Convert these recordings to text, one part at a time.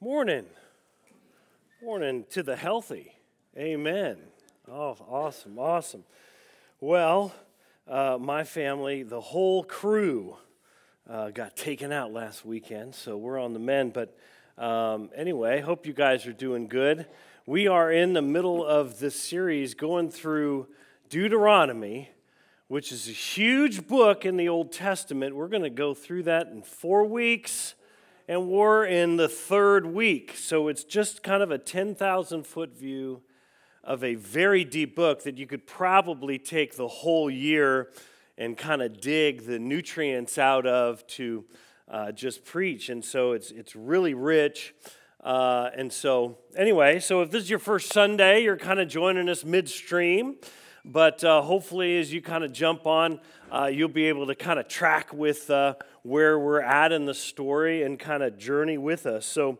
Morning. Morning to the healthy. Amen. Oh, awesome, awesome. Well, uh, my family, the whole crew, uh, got taken out last weekend, so we're on the mend. But um, anyway, hope you guys are doing good. We are in the middle of this series going through Deuteronomy, which is a huge book in the Old Testament. We're going to go through that in four weeks and we're in the third week. So it's just kind of a 10,000 foot view of a very deep book that you could probably take the whole year and kind of dig the nutrients out of to uh, just preach. And so it's, it's really rich. Uh, and so, anyway, so if this is your first Sunday, you're kind of joining us midstream. But uh, hopefully, as you kind of jump on, uh, you'll be able to kind of track with uh, where we're at in the story and kind of journey with us. So,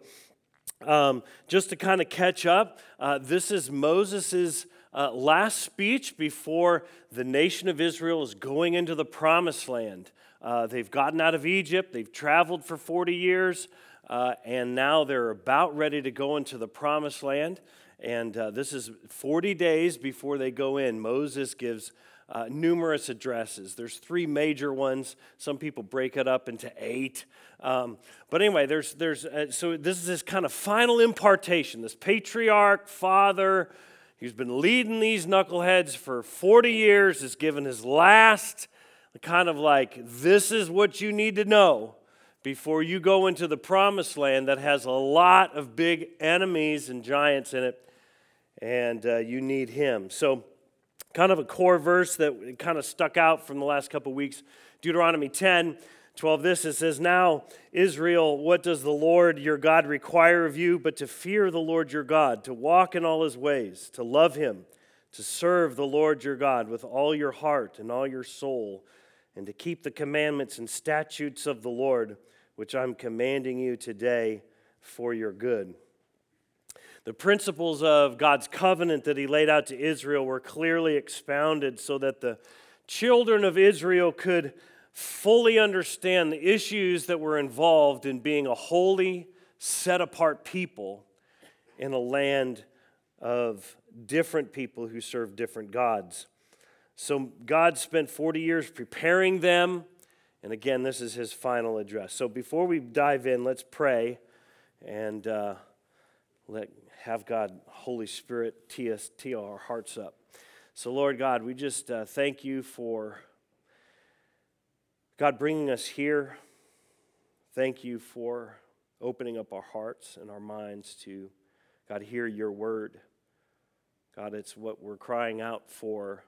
um, just to kind of catch up, uh, this is Moses' uh, last speech before the nation of Israel is going into the promised land. Uh, they've gotten out of Egypt, they've traveled for 40 years, and now they're about ready to go into the promised land. And uh, this is 40 days before they go in. Moses gives uh, numerous addresses. There's three major ones. Some people break it up into eight. Um, but anyway, there's, there's, uh, so this is this kind of final impartation. This patriarch, father, who's been leading these knuckleheads for 40 years, is given his last kind of like, this is what you need to know before you go into the promised land that has a lot of big enemies and giants in it, and uh, you need him. So, kind of a core verse that kind of stuck out from the last couple weeks Deuteronomy 10 12. This it says, Now, Israel, what does the Lord your God require of you but to fear the Lord your God, to walk in all his ways, to love him, to serve the Lord your God with all your heart and all your soul, and to keep the commandments and statutes of the Lord, which I'm commanding you today for your good. The principles of God's covenant that he laid out to Israel were clearly expounded so that the children of Israel could fully understand the issues that were involved in being a holy, set apart people in a land of different people who serve different gods. So God spent 40 years preparing them. And again, this is his final address. So before we dive in, let's pray and uh, let have God, Holy Spirit, tee, us, tee our hearts up. So, Lord God, we just uh, thank you for God bringing us here. Thank you for opening up our hearts and our minds to, God, hear your word. God, it's what we're crying out for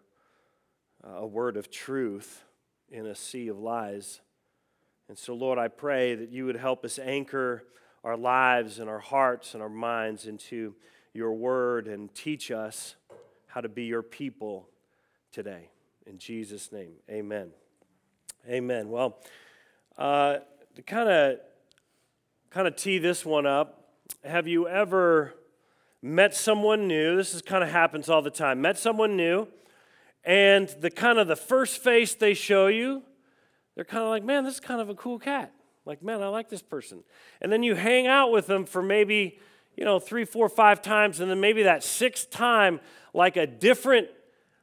uh, a word of truth in a sea of lies. And so, Lord, I pray that you would help us anchor our lives and our hearts and our minds into your word and teach us how to be your people today. In Jesus' name, amen. Amen. Well, uh, to kind of kind of tee this one up, have you ever met someone new? This is kind of happens all the time. Met someone new, and the kind of the first face they show you, they're kind of like, man, this is kind of a cool cat. Like, man, I like this person. And then you hang out with them for maybe, you know, three, four, five times, and then maybe that sixth time, like a different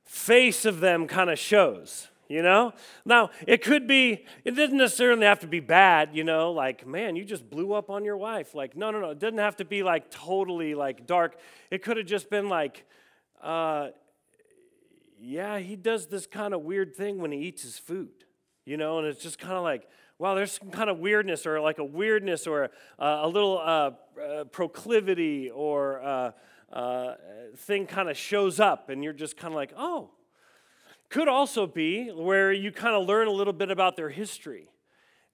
face of them kind of shows, you know? Now, it could be, it doesn't necessarily have to be bad, you know, like, man, you just blew up on your wife. Like, no, no, no, it doesn't have to be like totally like dark. It could have just been like, uh, yeah, he does this kind of weird thing when he eats his food, you know, and it's just kind of like, wow, there's some kind of weirdness or like a weirdness or uh, a little uh, uh, proclivity or uh, uh, thing kind of shows up and you're just kind of like, oh. Could also be where you kind of learn a little bit about their history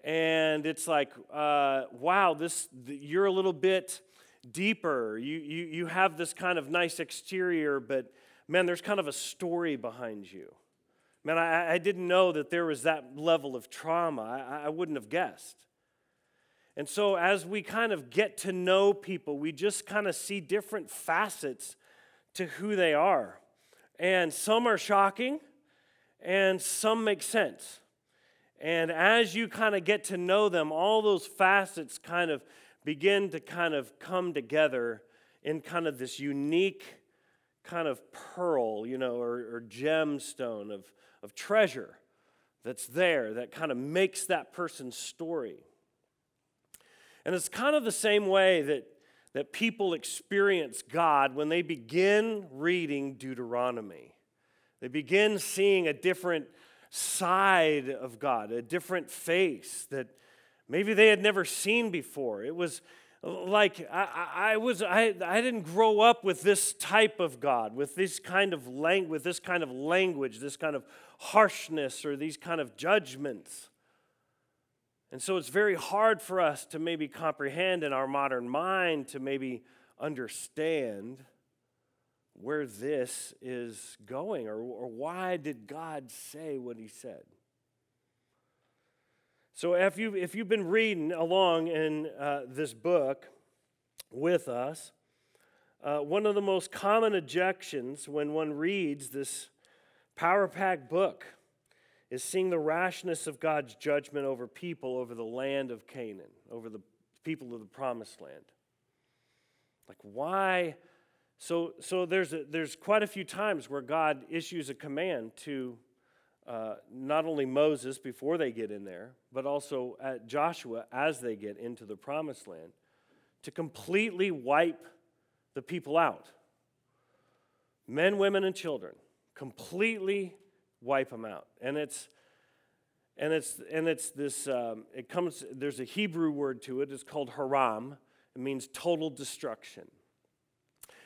and it's like, wow, this you're a little bit deeper. You, you, you have this kind of nice exterior, but man, there's kind of a story behind you. Man, I, I didn't know that there was that level of trauma. I, I wouldn't have guessed. And so, as we kind of get to know people, we just kind of see different facets to who they are. And some are shocking, and some make sense. And as you kind of get to know them, all those facets kind of begin to kind of come together in kind of this unique kind of pearl, you know, or, or gemstone of, of treasure that's there that kind of makes that person's story. And it's kind of the same way that, that people experience God when they begin reading Deuteronomy. They begin seeing a different side of God, a different face that maybe they had never seen before. It was like I, I was I, I didn't grow up with this type of God, with this kind of language, with this kind of language, this kind of harshness or these kind of judgments. And so it's very hard for us to maybe comprehend in our modern mind to maybe understand where this is going or, or why did God say what he said. So if, you, if you've been reading along in uh, this book with us, uh, one of the most common objections when one reads this power packed book is seeing the rashness of God's judgment over people over the land of Canaan, over the people of the promised land. Like, why? So, so there's, a, there's quite a few times where God issues a command to uh, not only Moses before they get in there, but also at Joshua as they get into the promised land to completely wipe the people out. Men, women, and children. Completely wipe them out. And it's and it's and it's this um, it comes there's a Hebrew word to it, it's called haram. It means total destruction.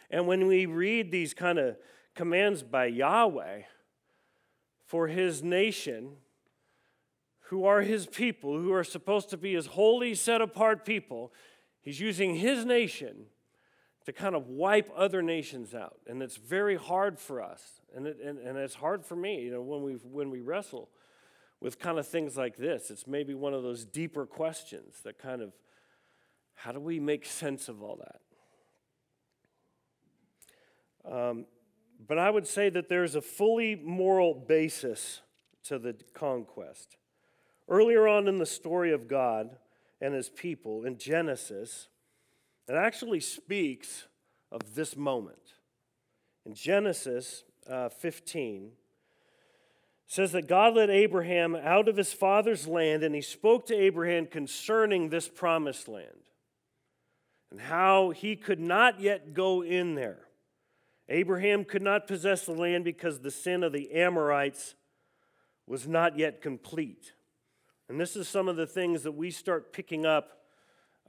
And when we read these kind of commands by Yahweh for his nation, who are his people, who are supposed to be his holy, set apart people, he's using his nation to kind of wipe other nations out. And it's very hard for us. And, it, and, and it's hard for me, you know, when we, when we wrestle with kind of things like this. It's maybe one of those deeper questions that kind of, how do we make sense of all that? Um, but I would say that there's a fully moral basis to the conquest. Earlier on in the story of God and his people in Genesis, it actually speaks of this moment. In Genesis uh, 15, says that God led Abraham out of his father's land and he spoke to Abraham concerning this promised land and how he could not yet go in there. Abraham could not possess the land because the sin of the Amorites was not yet complete. And this is some of the things that we start picking up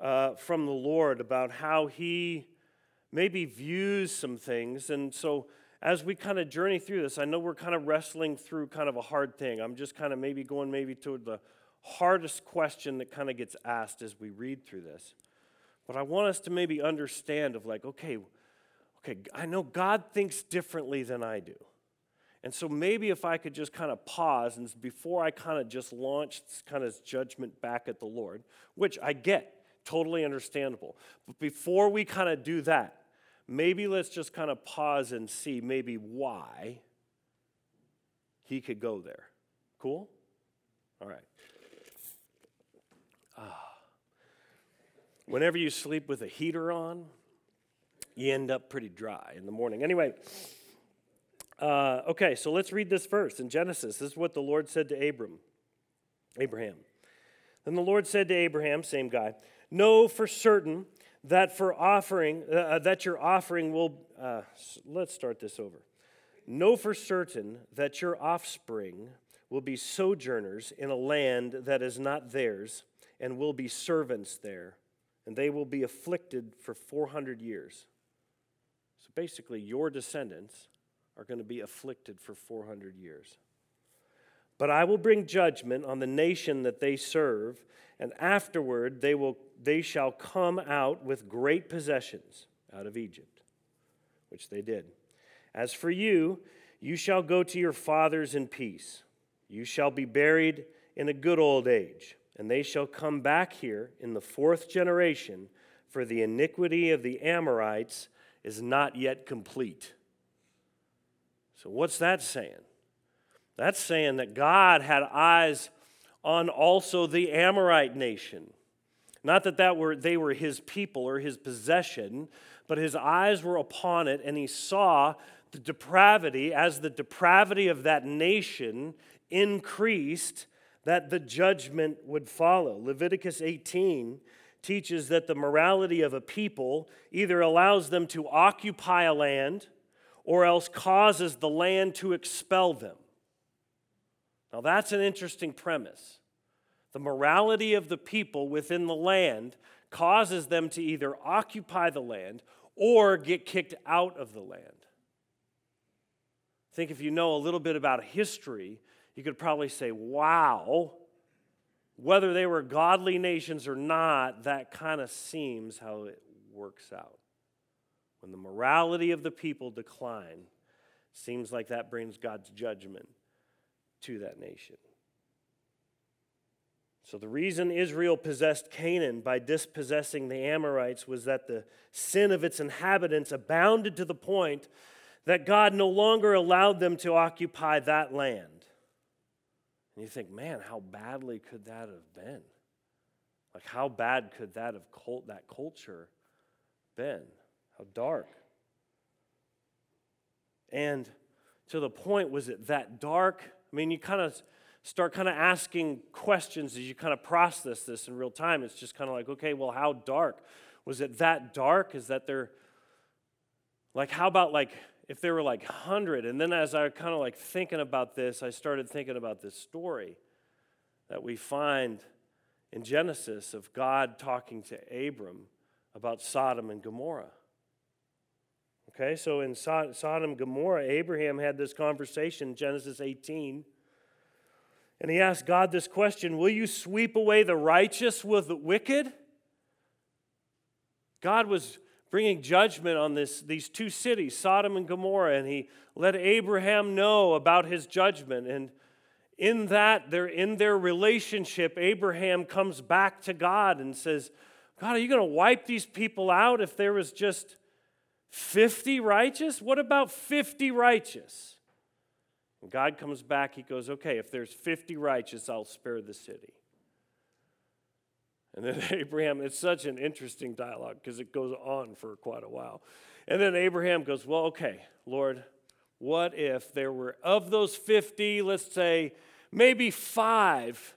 uh, from the Lord about how He maybe views some things. And so, as we kind of journey through this, I know we're kind of wrestling through kind of a hard thing. I'm just kind of maybe going maybe to the hardest question that kind of gets asked as we read through this. But I want us to maybe understand of like, okay, okay, I know God thinks differently than I do. And so maybe if I could just kind of pause and before I kind of just launch kind of judgment back at the Lord, which I get, totally understandable. But before we kind of do that, maybe let's just kind of pause and see maybe why he could go there. Cool? All right. Ah. Whenever you sleep with a heater on, you end up pretty dry in the morning. Anyway, uh, okay, so let's read this verse in Genesis. This is what the Lord said to Abram, Abraham. Then the Lord said to Abraham, same guy, know for certain that for offering uh, uh that your offering will. Uh, let's start this over. Know for certain that your offspring will be sojourners in a land that is not theirs, and will be servants there, and they will be afflicted for 400 years. So basically, your descendants are going to be afflicted for 400 years. But I will bring judgment on the nation that they serve, and afterward they, will, they shall come out with great possessions out of Egypt, which they did. As for you, you shall go to your fathers in peace. You shall be buried in a good old age, and they shall come back here in the fourth generation, for the iniquity of the Amorites is not yet complete. So, what's that saying? That's saying that God had eyes on also the Amorite nation. Not that, that were, they were his people or his possession, but his eyes were upon it, and he saw the depravity, as the depravity of that nation increased, that the judgment would follow. Leviticus 18 teaches that the morality of a people either allows them to occupy a land or else causes the land to expel them. Now, that's an interesting premise. The morality of the people within the land causes them to either occupy the land or get kicked out of the land. I think if you know a little bit about history, you could probably say, wow, whether they were godly nations or not, that kind of seems how it works out. When the morality of the people decline, seems like that brings God's judgment to that nation. So, the reason Israel possessed Canaan by dispossessing the Amorites was that the sin of its inhabitants abounded to the point that God no longer allowed them to occupy that land. And you think, man, how badly could that have been? Like, how bad could that have cult, that culture been? How dark. And to the point, was it that dark I mean, you kind of start kind of asking questions as you kind of process this in real time. It's just kind of like, okay, well, how dark? Was it that dark? Is that there, like, how about like if there were like 100? And then as I kind of like thinking about this, I started thinking about this story that we find in Genesis of God talking to Abram about Sodom and Gomorrah. Okay, so in Sodom and Gomorrah, Abraham had this conversation, Genesis 18. And he asked God this question Will you sweep away the righteous with the wicked? God was bringing judgment on this, these two cities, Sodom and Gomorrah, and he let Abraham know about his judgment. And in that, they're in their relationship, Abraham comes back to God and says, God, are you going to wipe these people out if there was just 50 righteous? What about 50 righteous? And God comes back, he goes, Okay, if there's 50 righteous, I'll spare the city. And then Abraham, it's such an interesting dialogue because it goes on for quite a while. And then Abraham goes, Well, okay, Lord, what if there were, of those 50, let's say, maybe five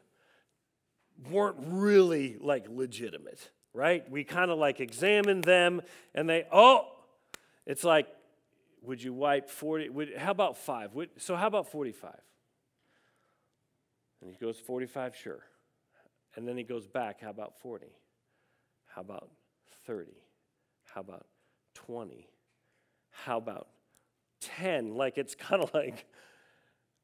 weren't really like legitimate, right? We kind of like examined them and they, oh, it's like, would you wipe 40? Would, how about five? Would, so, how about 45? And he goes, 45, sure. And then he goes back, how about 40? How about 30? How about 20? How about 10? Like, it's kind of like,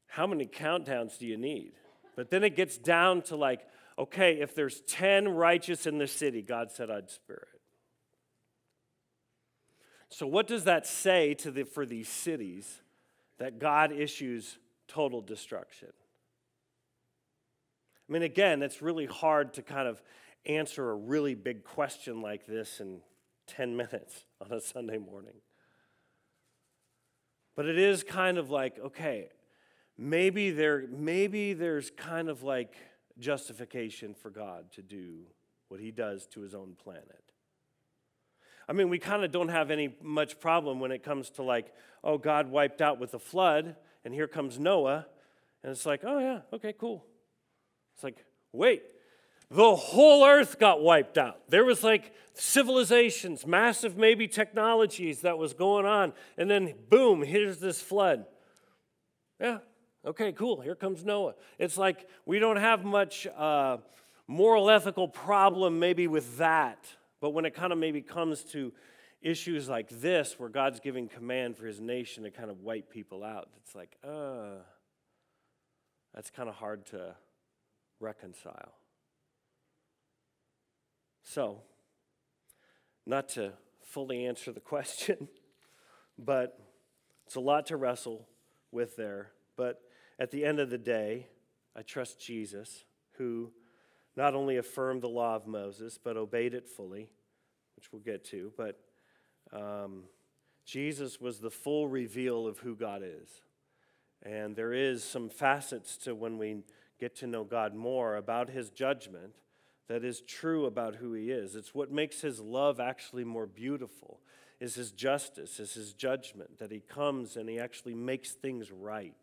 how many countdowns do you need? But then it gets down to like, okay, if there's 10 righteous in the city, God said I'd spare it. So, what does that say to the, for these cities that God issues total destruction? I mean, again, it's really hard to kind of answer a really big question like this in 10 minutes on a Sunday morning. But it is kind of like, okay, maybe there maybe there's kind of like justification for God to do what he does to his own planet. I mean, we kind of don't have any much problem when it comes to like, oh, God wiped out with the flood, and here comes Noah. And it's like, oh, yeah, okay, cool. It's like, wait, the whole earth got wiped out. There was like civilizations, massive maybe technologies that was going on. And then, boom, here's this flood. Yeah, okay, cool. Here comes Noah. It's like we don't have much uh, moral, ethical problem maybe with that. But when it kind of maybe comes to issues like this, where God's giving command for his nation to kind of wipe people out, it's like, uh, that's kind of hard to reconcile. So, not to fully answer the question, but it's a lot to wrestle with there. But at the end of the day, I trust Jesus, who not only affirmed the law of Moses, but obeyed it fully, which we'll get to. But um, Jesus was the full reveal of who God is. And there is some facets to when we get to know God more about his judgment that is true about who he is. It's what makes his love actually more beautiful is his justice, is his judgment, that he comes and he actually makes things right.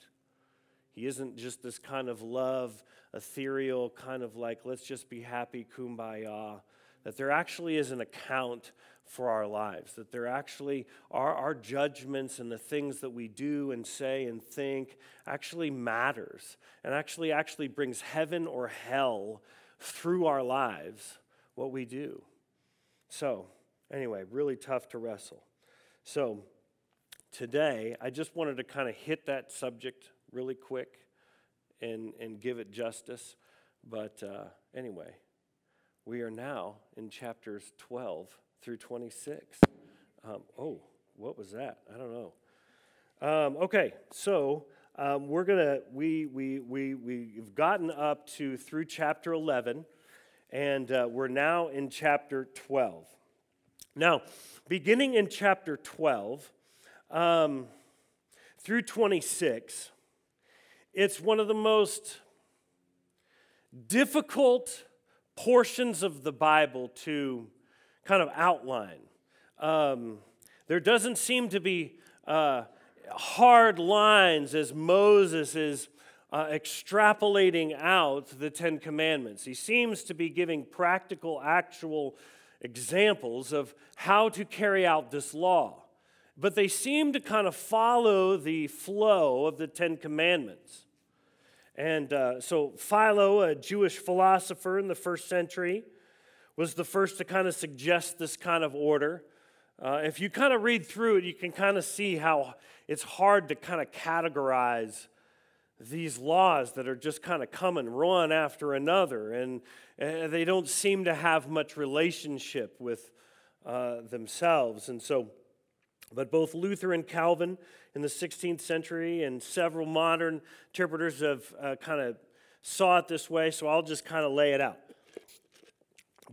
He isn't just this kind of love, ethereal, kind of like, let's just be happy, kumbaya. That there actually is an account for our lives, that there actually are our judgments and the things that we do and say and think actually matters and actually actually brings heaven or hell through our lives what we do. So, anyway, really tough to wrestle. So, today, I just wanted to kind of hit that subject really quick and, and give it justice. But uh, anyway, we are now in chapters 12 through 26. Um, oh, what was that? I don't know. Um, okay, so um, we're gonna we we we we've gotten up to through chapter 11, and uh, we're now in chapter 12. Now, beginning in chapter 12 um, through 26, it's one of the most difficult portions of the Bible to kind of outline. Um, there doesn't seem to be uh, hard lines as Moses is uh, extrapolating out the Ten Commandments. He seems to be giving practical, actual examples of how to carry out this law. But they seem to kind of follow the flow of the Ten Commandments. And uh, so, Philo, a Jewish philosopher in the first century, was the first to kind of suggest this kind of order. Uh, if you kind of read through it, you can kind of see how it's hard to kind of categorize these laws that are just kind of coming one after another, and, they don't seem to have much relationship with uh, themselves. And so, but both Luther and Calvin in the 16th century and several modern interpreters have uh, kind of saw it this way, so I'll just kind of lay it out.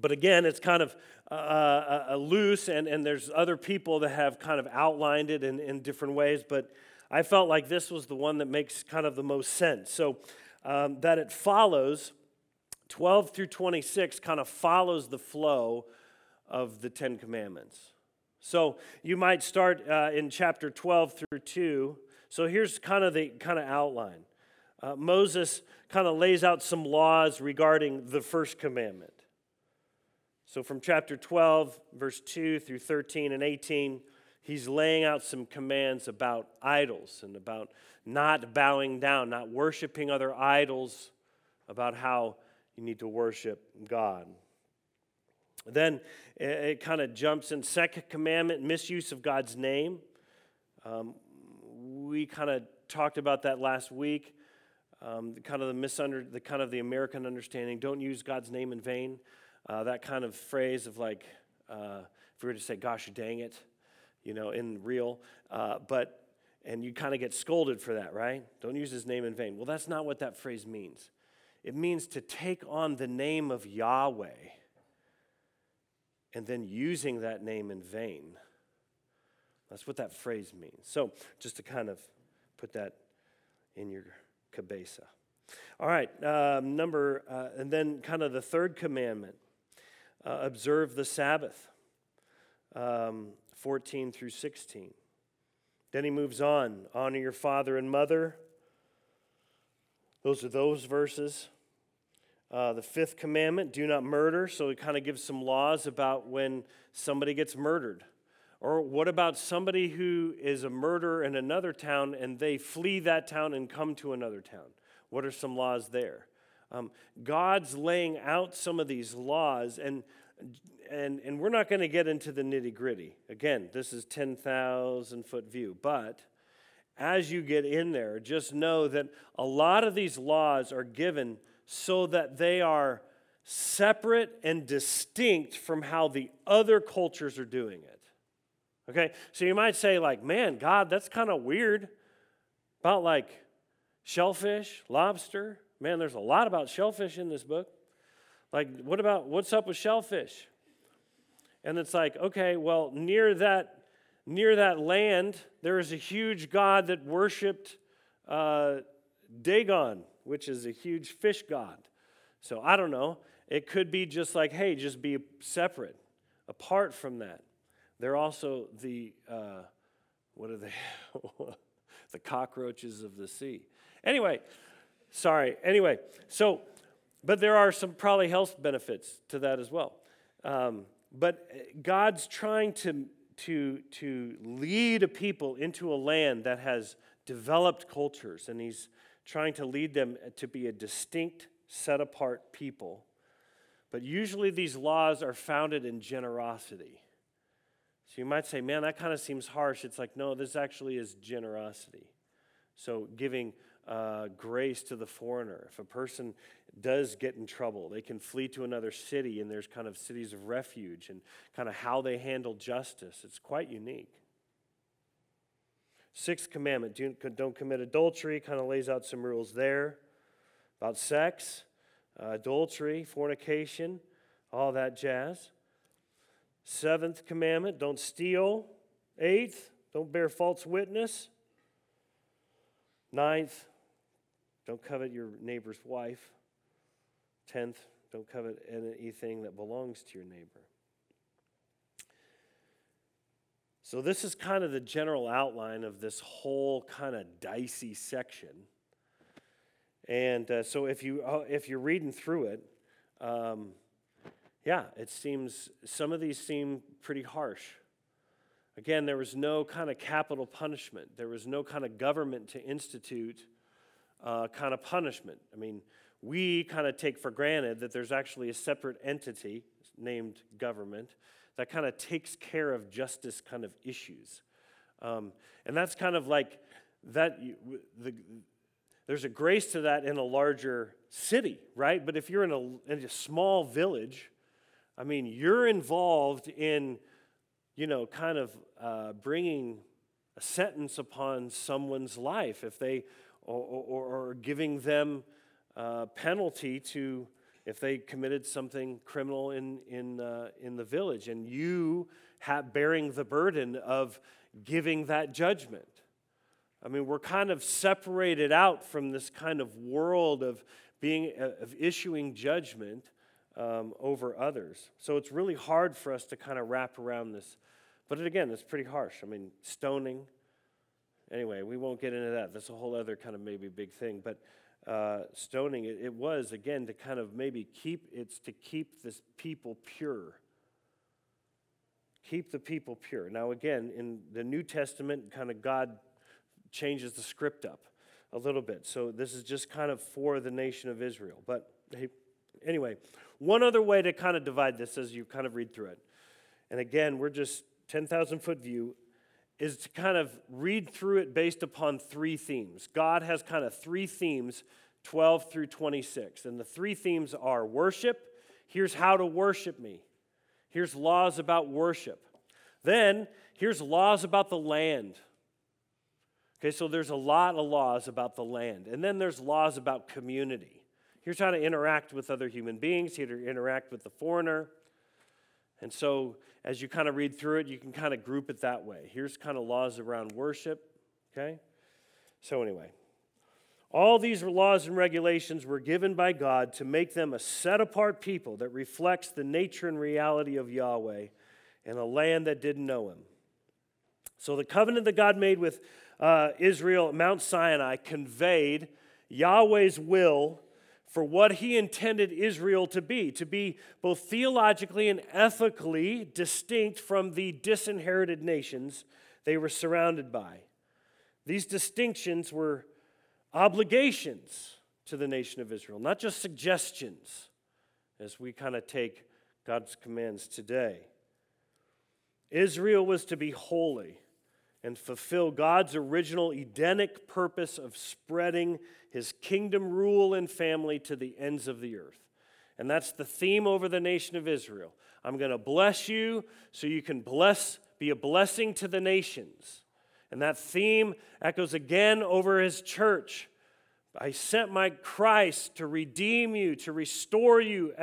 But again, it's kind of uh, uh, uh, loose, and, and there's other people that have kind of outlined it in, in different ways, but I felt like this was the one that makes kind of the most sense. So um, that it follows, 12 through 26 kind of follows the flow of the Ten Commandments. So you might start uh, in chapter 12 through 2. So here's kind of the kind of outline. Uh, Moses kind of lays out some laws regarding the first commandment. So, from chapter 12, verse 2 through 13 and 18, he's laying out some commands about idols and about not bowing down, not worshiping other idols, about how you need to worship God. Then it, kind of jumps in second commandment, misuse of God's name. Um, we kind of talked about that last week. Um, kind of the misunder, the kind of the American understanding. Don't use God's name in vain. Uh, that kind of phrase of like, uh, if we were to say, gosh dang it, you know, in real, uh, but, and you kind of get scolded for that, right? Don't use his name in vain. Well, that's not what that phrase means. It means to take on the name of Yahweh and then using that name in vain. That's what that phrase means. So, just to kind of put that in your cabeza. All right, um, number, uh, and then kind of the third commandment uh, observe the Sabbath, um, 14 through 16. Then he moves on honor your father and mother. Those are those verses. Uh, the fifth commandment do not murder. So it kind of gives some laws about when somebody gets murdered. Or what about somebody who is a murderer in another town and they flee that town and come to another town? What are some laws there? Um, God's laying out some of these laws, and, and, and we're not going to get into the nitty gritty. Again, this is 10,000 foot view, but as you get in there, just know that a lot of these laws are given so that they are separate and distinct from how the other cultures are doing it. Okay, so you might say, like, man, God, that's kind of weird about like shellfish, lobster. Man, there's a lot about shellfish in this book. Like, what about what's up with shellfish? And it's like, okay, well, near that near that land, there is a huge god that worshipped uh, Dagon, which is a huge fish god. So I don't know. It could be just like, hey, just be separate, apart from that. They're also the, uh, what are they? the cockroaches of the sea. Anyway, sorry. Anyway, so, but there are some probably health benefits to that as well. Um, but God's trying to to, to lead a people into a land that has developed cultures, and he's trying to lead them to be a distinct, set apart people. But usually these laws are founded in generosity. So you might say, man, that kind of seems harsh. It's like, no, this actually is generosity. So giving uh, grace to the foreigner. If a person does get in trouble, they can flee to another city, and there's kind of cities of refuge and kind of how they handle justice. It's quite unique. Sixth commandment don't commit adultery, kind of lays out some rules there about sex, uh, adultery, fornication, all that jazz. Seventh commandment don't steal. Eighth, don't bear false witness. Ninth, don't covet your neighbor's wife. Tenth, don't covet anything that belongs to your neighbor. So, this is kind of the general outline of this whole kind of dicey section. And uh, so, if, you, uh, if you're reading through it, um, yeah, it seems, some of these seem pretty harsh. Again, there was no kind of capital punishment, there was no kind of government to institute uh, kind of punishment. I mean, we kind of take for granted that there's actually a separate entity named government that kind of takes care of justice kind of issues. Um, and that's kind of like that, the, there's a grace to that in a larger city, right? But if you're in a, in a small village, I mean, you're involved in, you know, kind of uh, bringing a sentence upon someone's life if they or, or, or giving them a penalty to if they committed something criminal in, in, uh, in the village, and you have, bearing the burden of giving that judgment. I mean, we're kind of separated out from this kind of world of being uh, of issuing judgment um, over others. So it's really hard for us to kind of wrap around this. But again, it's pretty harsh. I mean, stoning, Anyway, we won't get into that. That's a whole other kind of maybe big thing. But uh, stoning, it, it was, again, to kind of maybe keep, it's to keep this people pure. Keep the people pure. Now, again, in the New Testament, kind of God changes the script up a little bit. So this is just kind of for the nation of Israel. But hey, anyway, one other way to kind of divide this as you kind of read through it. And again, we're just 10,000 foot view is to kind of read through it based upon three themes. God has kind of three themes, 12 through 26. And the three themes are worship. Here's how to worship me. Here's laws about worship. Then, here's laws about the land. Okay, so there's a lot of laws about the land. And then there's laws about community. Here's how to interact with other human beings, here to interact with the foreigner. And so, as you kind of read through it, you can kind of group it that way. Here's kind of laws around worship, okay? So, anyway, all these laws and regulations were given by God to make them a set apart people that reflects the nature and reality of Yahweh in a land that didn't know him. So, the covenant that God made with uh, Israel at Mount Sinai conveyed Yahweh's will for what he intended Israel to be, to be both theologically and ethically distinct from the disinherited nations they were surrounded by. These distinctions were obligations to the nation of Israel, not just suggestions, as we kind of take God's commands today. Israel was to be holy, and fulfill God's original Edenic purpose of spreading his kingdom rule and family to the ends of the earth. And that's the theme over the nation of Israel. I'm going to bless you so you can bless be a blessing to the nations. And that theme echoes again over his church. I sent my Christ to redeem you, to restore you,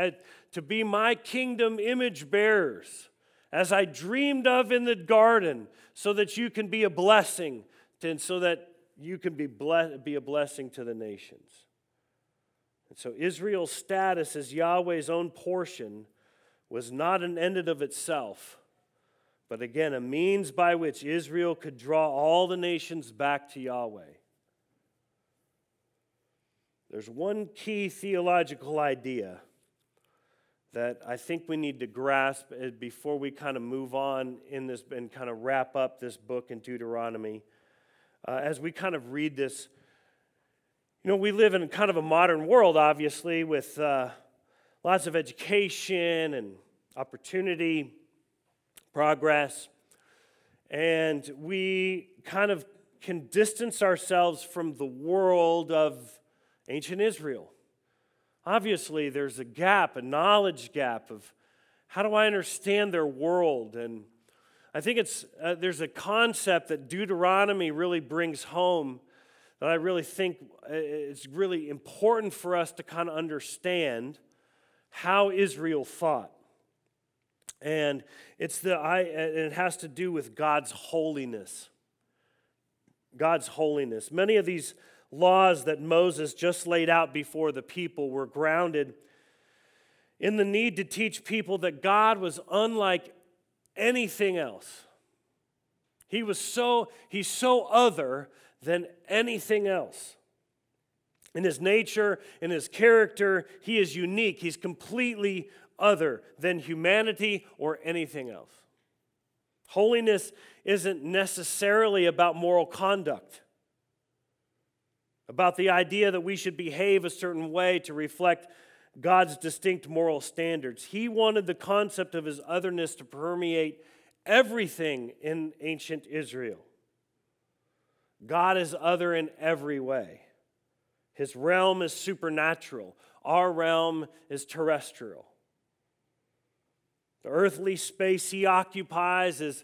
to be my kingdom image bearers, as I dreamed of in the garden, so that you can be a blessing, and so that you can be, ble- be a blessing to the nations. And so Israel's status as Yahweh's own portion was not an end in of itself but again, a means by which Israel could draw all the nations back to Yahweh. There's one key theological idea that I think we need to grasp uh, before we kind of move on in this and kind of wrap up this book in Deuteronomy. Uh, as we kind of read this, you know, we live in kind of a modern world, obviously, with uh, lots of education and opportunity progress. And we kind of can distance ourselves from the world of ancient Israel. Obviously, there's a gap, a knowledge gap of how do I understand their world? And I think it's, uh, there's a concept that Deuteronomy really brings home that I really think uh, it's really important for us to kind of understand how Israel thought. And it's the I it has to do with God's holiness. God's holiness. Many of these laws that Moses just laid out before the people were grounded in the need to teach people that God was unlike anything else. He was so he's so other than anything else. In his nature, in his character, he is unique. He's completely other than humanity or anything else. Holiness isn't necessarily about moral conduct, about the idea that we should behave a certain way to reflect God's distinct moral standards. He wanted the concept of his otherness to permeate everything in ancient Israel. God is other in every way. His realm is supernatural, our realm is terrestrial. The earthly space he occupies is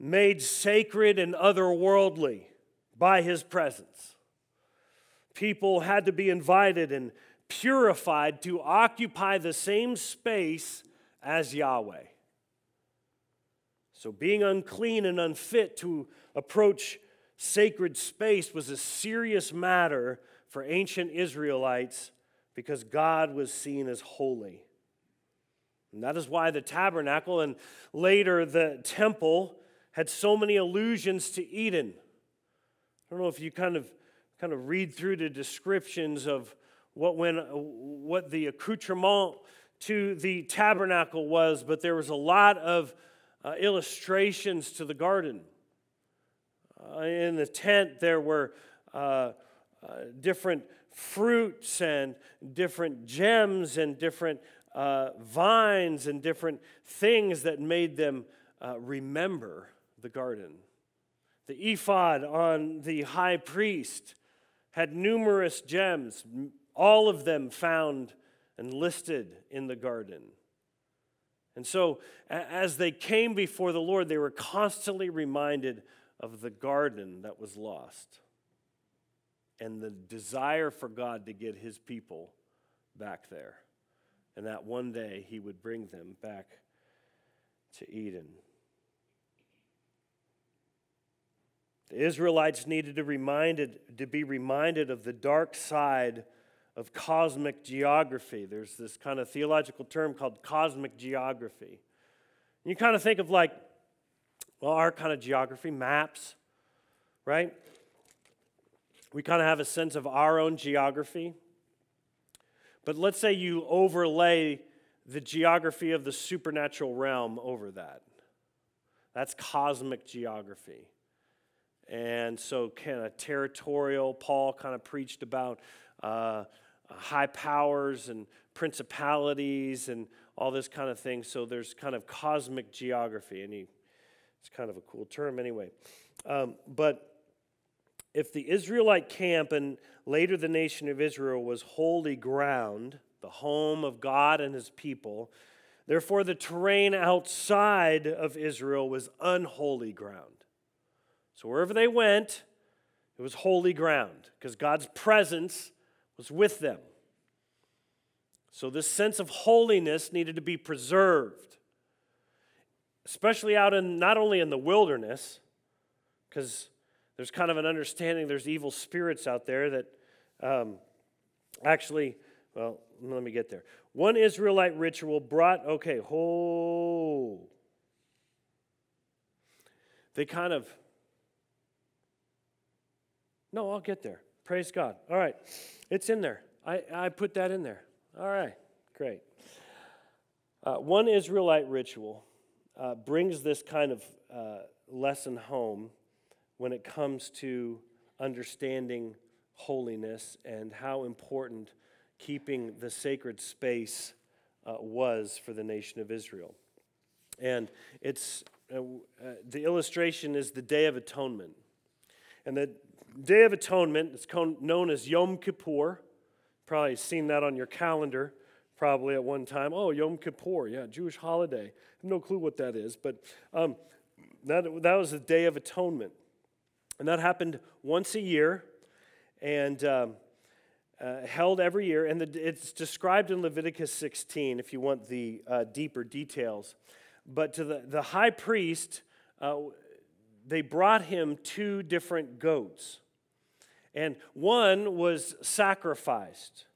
made sacred and otherworldly by his presence. People had to be invited and purified to occupy the same space as Yahweh. So, being unclean and unfit to approach sacred space was a serious matter for ancient Israelites because God was seen as holy. And that is why the tabernacle and later the temple had so many allusions to Eden. I don't know if you kind of kind of read through the descriptions of what when what the accoutrement to the tabernacle was, but there was a lot of uh, illustrations to the garden. Uh, in the tent, there were uh, uh different fruits and different gems and different uh, vines and different things that made them uh, remember the garden. The ephod on the high priest had numerous gems, all of them found and listed in the garden. And so, as they came before the Lord, they were constantly reminded of the garden that was lost and the desire for God to get his people back there and that one day he would bring them back to Eden. The Israelites needed to, reminded, to be reminded of the dark side of cosmic geography. There's this kind of theological term called cosmic geography. You kind of think of like, well, our kind of geography, maps, right? We kind of have a sense of our own geography. But let's say you overlay the geography of the supernatural realm over that. That's cosmic geography. And so, kind of territorial, Paul kind of preached about uh, high powers and principalities and all this kind of thing. So, there's kind of cosmic geography, and he, it's kind of a cool term anyway. Um, but if the Israelite camp and later the nation of Israel was holy ground, the home of God and his people, therefore the terrain outside of Israel was unholy ground. So wherever they went, it was holy ground because God's presence was with them. So, this sense of holiness needed to be preserved, especially out in not only in the wilderness, because there's kind of an understanding there's evil spirits out there that um, actually, well, let me get there. One Israelite ritual brought, okay, whole. They kind of, no, I'll get there. Praise God. All right, it's in there. I, I put that in there. All right, great. Uh, one Israelite ritual uh, brings this kind of uh, lesson home when it comes to understanding holiness and how important keeping the sacred space uh, was for the nation of Israel. And it's uh, uh, the illustration is the Day of Atonement. And the Day of Atonement is known as Yom Kippur. Probably seen that on your calendar, probably at one time. Oh, Yom Kippur, yeah, Jewish holiday. Have no clue what that is, but um, that, that was the Day of Atonement. And that happened once a year and um, uh, held every year. And the, it's described in Leviticus 16 if you want the uh, deeper details. But to the, the high priest, uh, they brought him two different goats and one was sacrificed.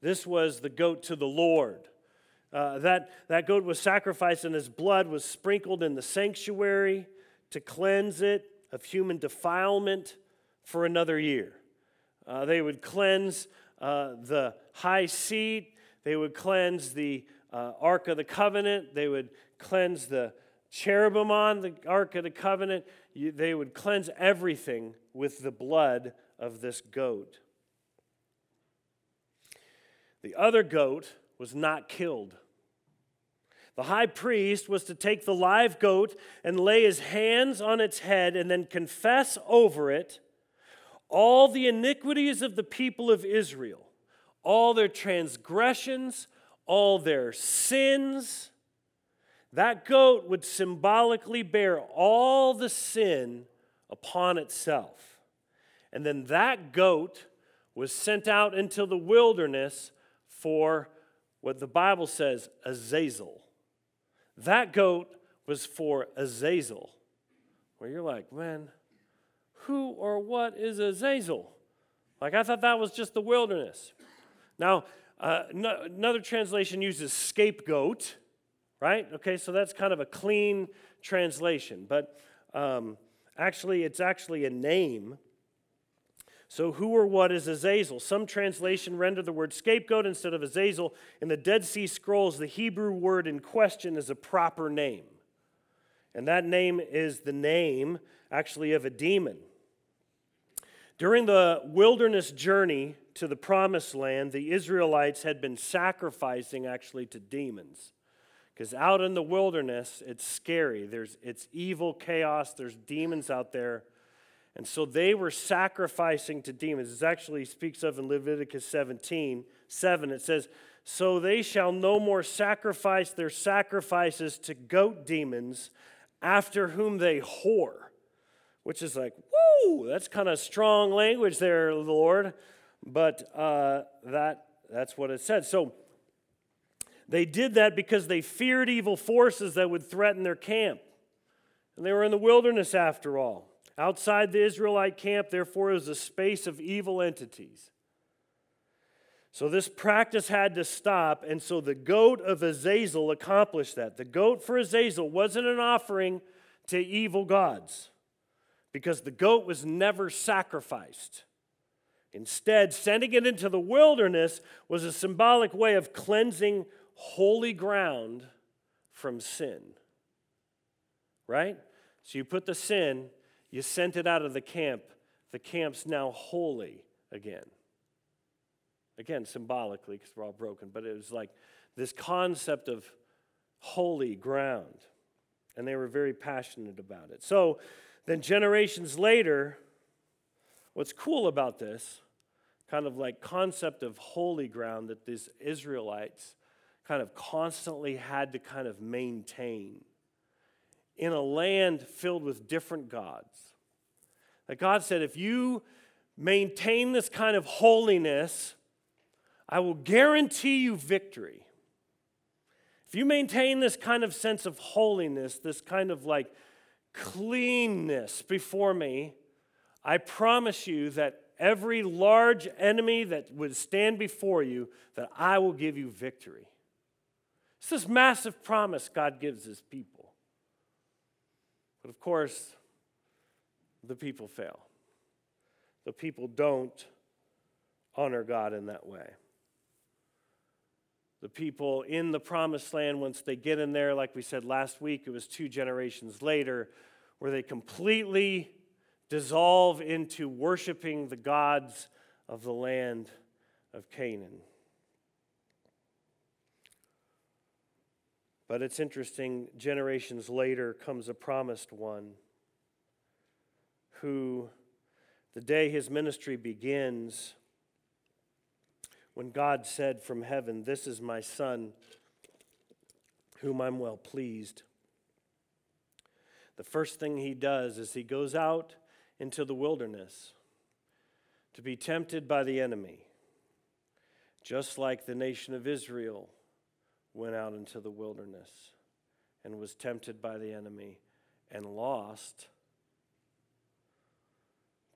This was the goat to the Lord. Uh, that, that goat was sacrificed, and his blood was sprinkled in the sanctuary to cleanse it of human defilement for another year. Uh, they would cleanse uh, the high seat, they would cleanse the uh, Ark of the Covenant, they would cleanse the cherubim on the Ark of the Covenant. You, they would cleanse everything with the blood of this goat. The other goat was not killed. The high priest was to take the live goat and lay his hands on its head and then confess over it all the iniquities of the people of Israel, all their transgressions, all their sins. That goat would symbolically bear all the sin upon itself. And then that goat was sent out into the wilderness for what the Bible says, Azazel. That goat was for Azazel. Where you're like, man, who or what is Azazel? Like, I thought that was just the wilderness. Now, uh, no, another translation uses scapegoat, right? Okay, so that's kind of a clean translation. But um, actually, it's actually a name so, who or what is Azazel? Some translation render the word scapegoat instead of Azazel. In the Dead Sea Scrolls, the Hebrew word in question is a proper name. And that name is the name, actually, of a demon. During the wilderness journey to the promised land, the Israelites had been sacrificing actually to demons. Because out in the wilderness, it's scary. There's, it's evil, chaos, there's demons out there and so they were sacrificing to demons. This actually speaks of in Leviticus 17 7. It says, So they shall no more sacrifice their sacrifices to goat demons after whom they whore. Which is like, whoa, that's kind of strong language there, Lord. But uh, that, that's what it said. So they did that because they feared evil forces that would threaten their camp. And they were in the wilderness after all. Outside the Israelite camp, therefore, is a space of evil entities. So this practice had to stop, and so the goat of Azazel accomplished that. The goat for Azazel wasn't an offering to evil gods because the goat was never sacrificed. Instead, sending it into the wilderness was a symbolic way of cleansing holy ground from sin. Right? So you put the sin you sent it out of the camp. The camp's now holy again. Again, symbolically, because we're all broken, but it was like this concept of holy ground. And they were very passionate about it. So Then, generations later, what's cool about this kind of like concept of holy ground that these Israelites kind of constantly had to kind of maintain in a land filled with different gods. That God said, if you maintain this kind of holiness, I will guarantee you victory. If you maintain this kind of sense of holiness, this kind of like cleanness before me, I promise you that every large enemy that would stand before you, that I will give you victory. It's this massive promise God gives his people. But of course, the people fail. The people don't honor God in that way the people in the promised land, once they get in there, like we said last week, it was two generations later, where they completely dissolve into worshiping the gods of the land of Canaan. But it's interesting, generations later comes a promised one who, the day his ministry begins, when God said from heaven, This is my Son, whom I'm well pleased. The first thing he does is he goes out into the wilderness to be tempted by the enemy, just like the nation of Israel went out into the wilderness and was tempted by the enemy and lost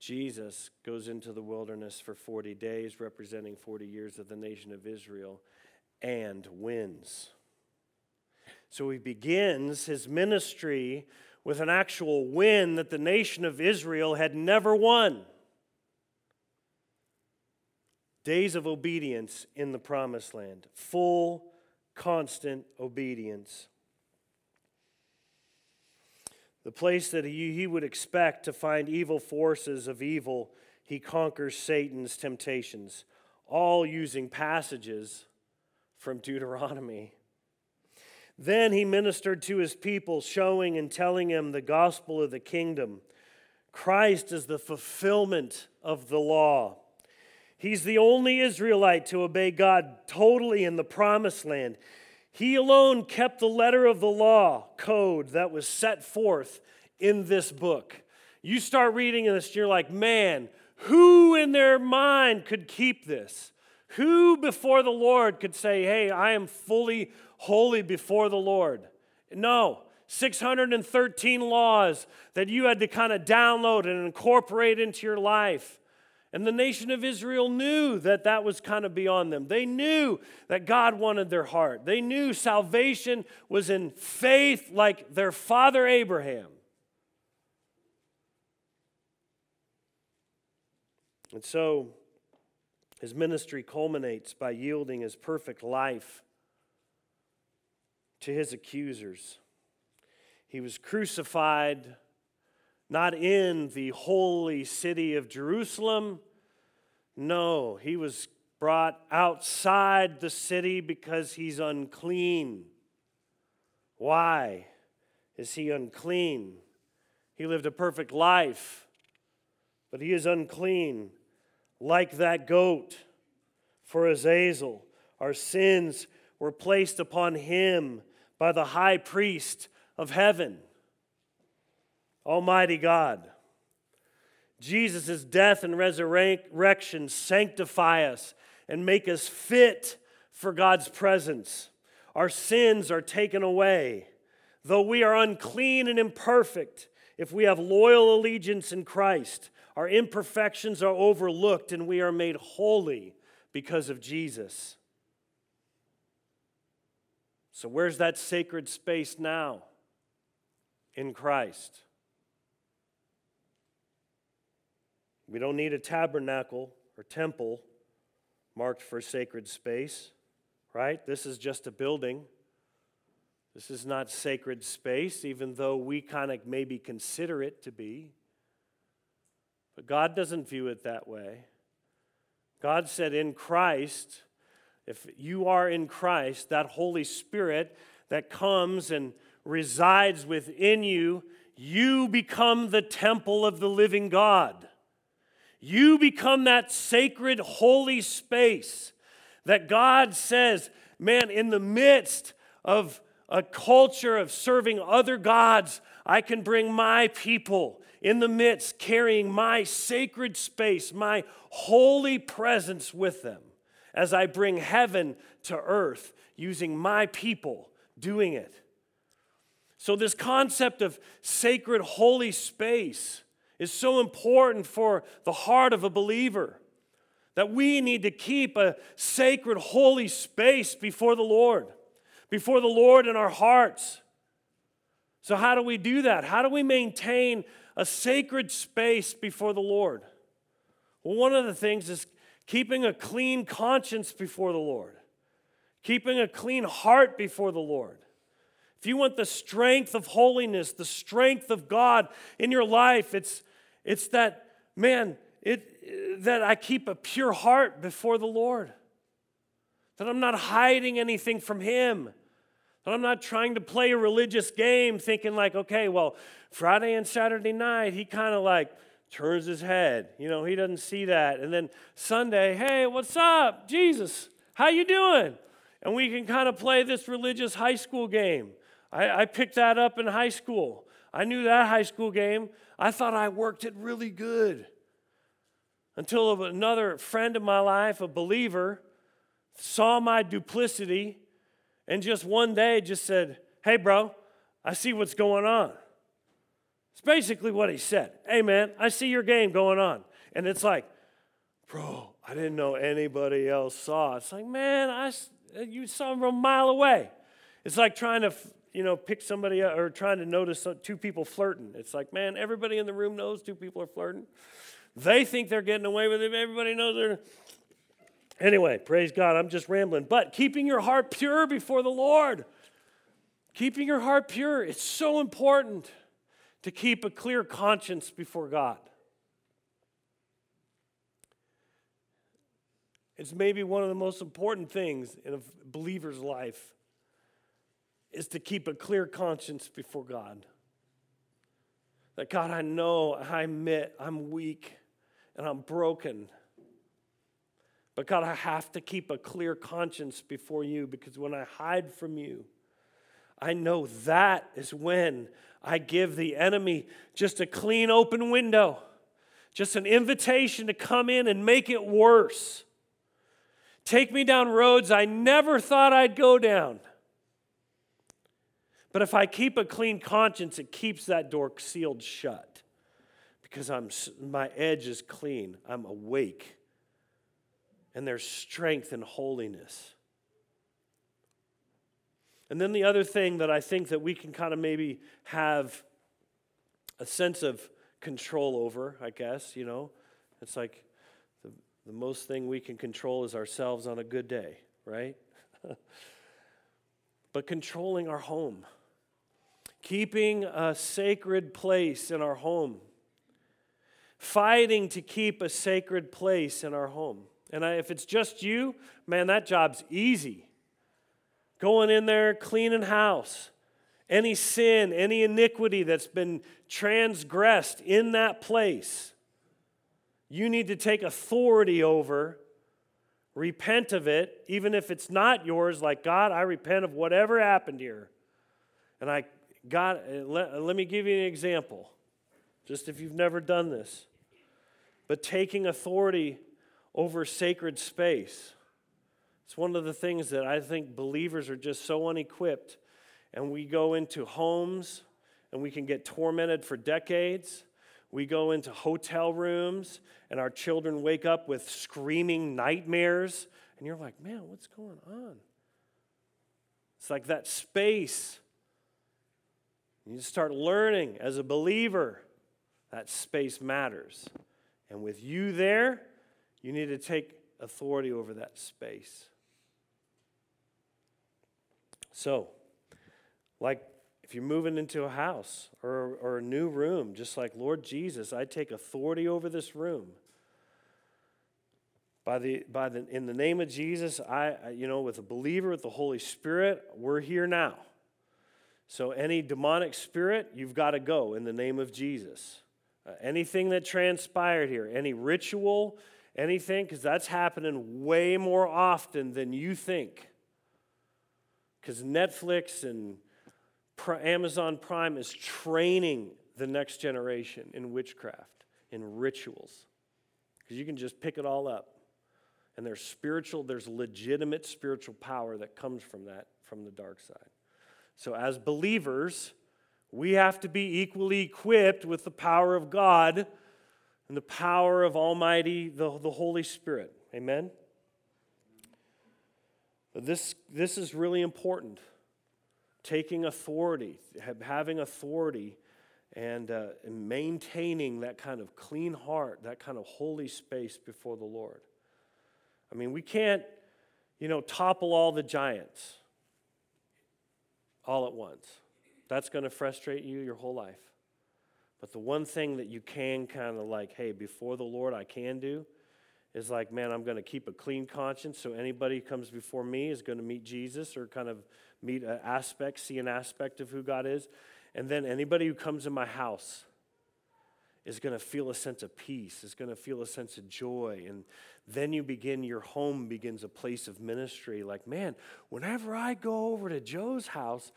Jesus goes into the wilderness for 40 days, representing 40 years of the nation of Israel, and wins. So he begins his ministry with an actual win that the nation of Israel had never won. Days of obedience in the promised land, full, constant obedience the place that he, he would expect to find evil forces of evil, he conquers Satan's temptations, all using passages from Deuteronomy. Then he ministered to his people, showing and telling them the gospel of the kingdom. Christ is the fulfillment of the law. He's the only Israelite to obey God totally in the promised land. He alone kept the letter of the law code that was set forth in this book. You start reading this, you're like, man, who in their mind could keep this? Who before the Lord could say, hey, I am fully holy before the Lord? No. 613 laws that you had to kind of download and incorporate into your life. And the nation of Israel knew that that was kind of beyond them. They knew that God wanted their heart. They knew salvation was in faith like their father Abraham. And so his ministry culminates by yielding his perfect life to his accusers. He was crucified not in the holy city of Jerusalem. No, he was brought outside the city because he's unclean. Why is he unclean? He lived a perfect life, but he is unclean, like that goat for Azazel. Our sins were placed upon him by the high priest of heaven. Almighty God. Jesus' death and resurrection sanctify us and make us fit for God's presence. Our sins are taken away. Though we are unclean and imperfect, if we have loyal allegiance in Christ, our imperfections are overlooked and we are made holy because of Jesus. So, where's that sacred space now? In Christ. We don't need a tabernacle or temple marked for sacred space, right? This is just a building. This is not sacred space, even though we kind of maybe consider it to be. But God doesn't view it that way. God said, in Christ, if you are in Christ, that Holy Spirit that comes and resides within you, you become the temple of the living God. You become that sacred, holy space that God says, man, in the midst of a culture of serving other gods, I can bring my people in the midst, carrying my sacred space, my holy presence with them as I bring heaven to earth using my people doing it. So, this concept of sacred, holy space is so important for the heart of a believer that we need to keep a sacred, holy space before the Lord, before the Lord in our hearts. So, how do we do that? How do we maintain a sacred space before the Lord? Well, one of the things is keeping a clean conscience before the Lord, keeping a clean heart before the Lord. If you want the strength of holiness, the strength of God in your life, it's, it's that, man, it, that I keep a pure heart before the Lord. That I'm not hiding anything from Him. That I'm not trying to play a religious game thinking, like, okay, well, Friday and Saturday night, he kind of like turns his head. You know, he doesn't see that. And then Sunday, hey, what's up? Jesus, how you doing? And we can kind of play this religious high school game. I, I picked that up in high school. I knew that high school game. I thought I worked it really good. Until another friend of my life, a believer, saw my duplicity and just one day just said, Hey, bro, I see what's going on. It's basically what he said. Hey, man, I see your game going on. And it's like, Bro, I didn't know anybody else saw. It's like, man, I, you saw him from a mile away. It's like trying to you know, pick somebody or trying to notice two people flirting. It's like, man, everybody in the room knows two people are flirting. They think they're getting away with it. Everybody knows they're. Anyway, praise God. I'm just rambling. But keeping your heart pure before the Lord, keeping your heart pure, it's so important to keep a clear conscience before God. It's maybe one of the most important things in a believer's life is to keep a clear conscience before God. That God, I know I admit I'm weak and I'm broken. But God, I have to keep a clear conscience before you because when I hide from you, I know that is when I give the enemy just a clean open window, just an invitation to come in and make it worse. Take me down roads I never thought I'd go down. But if I keep a clean conscience, it keeps that door sealed shut because I'm, my edge is clean. I'm awake. And there's strength and holiness. And then the other thing that I think that we can kind of maybe have a sense of control over, I guess, you know, it's like the, the most thing we can control is ourselves on a good day, right? but controlling our home keeping a sacred place in our home, fighting to keep a sacred place in our home. And I, if it's just you, man, that job's easy. Going in there, cleaning house. Any sin, any iniquity that's been transgressed in that place, you need to take authority over, repent of it, even if it's not yours, like, God, I repent of whatever happened here. And I God, uh, let, uh, let me give you an example, just if you've never done this. But taking authority over sacred space. It's one of the things that I think believers are just so unequipped. And we go into homes and we can get tormented for decades. We go into hotel rooms and our children wake up with screaming nightmares. And you're like, man, what's going on? It's like that space you start learning as a believer that space matters. And with you there, you need to take authority over that space. So, like if you're moving into a house or, or a new room, just like Lord Jesus, I take authority over this room. By the, by the, in the name of Jesus, I, you know, with a believer, with the Holy Spirit, we're here now. So, any demonic spirit, you've got to go in the name of Jesus. Uh, anything that transpired here, any ritual, anything, because that's happening way more often than you think. Because Netflix and Amazon Prime is training the next generation in witchcraft, in rituals. Because you can just pick it all up. And there's spiritual, there's legitimate spiritual power that comes from that, from the dark side. So, as believers, we have to be equally equipped with the power of God and the power of Almighty, the, the Holy Spirit. Amen? This, this is really important. Taking authority, having authority, and, uh, and maintaining that kind of clean heart, that kind of holy space before the Lord. I mean, we can't, you know, topple all the giants all at once. That's going to frustrate you your whole life. But the one thing that you can kind of like, hey, before the Lord, I can do is like, man, I'm going to keep a clean conscience. So anybody who comes before me is going to meet Jesus or kind of meet an aspect, see an aspect of who God is. And then anybody who comes in my house is going to feel a sense of peace, is going to feel a sense of joy. And then you begin, your home begins a place of ministry. Like, man, whenever I go over to Joe's house,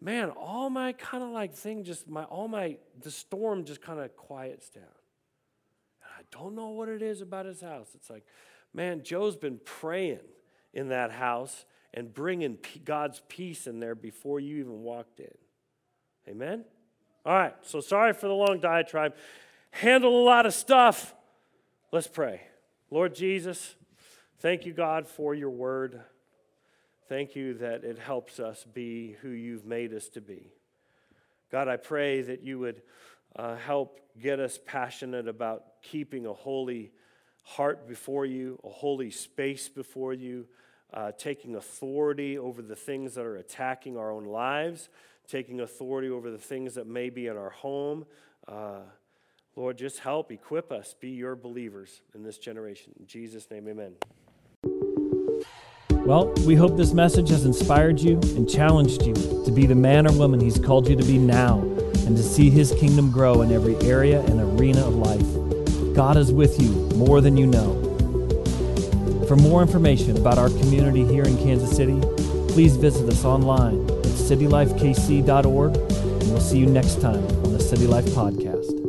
man, all my kind of like thing just, my, all my, the storm just kind of quiets down. And I don't know what it is about his house. It's like, man, Joe's been praying in that house and bringing God's peace in there before you even walked in. Amen? All right, so sorry for the long diatribe. Handle a lot of stuff. Let's pray. Lord Jesus, thank you, God, for your word. Thank you that it helps us be who you've made us to be. God, I pray that you would uh, help get us passionate about keeping a holy heart before you, a holy space before you, uh, taking authority over the things that are attacking our own lives, taking authority over the things that may be in our home. Uh, Lord, just help, equip us, be your believers in this generation. In Jesus' name, amen. Well, we hope this message has inspired you and challenged you to be the man or woman He's called you to be now and to see His kingdom grow in every area and arena of life. God is with you more than you know. For more information about our community here in Kansas City, please visit us online at citylifekc.org, and we'll see you next time on the City Life Podcast.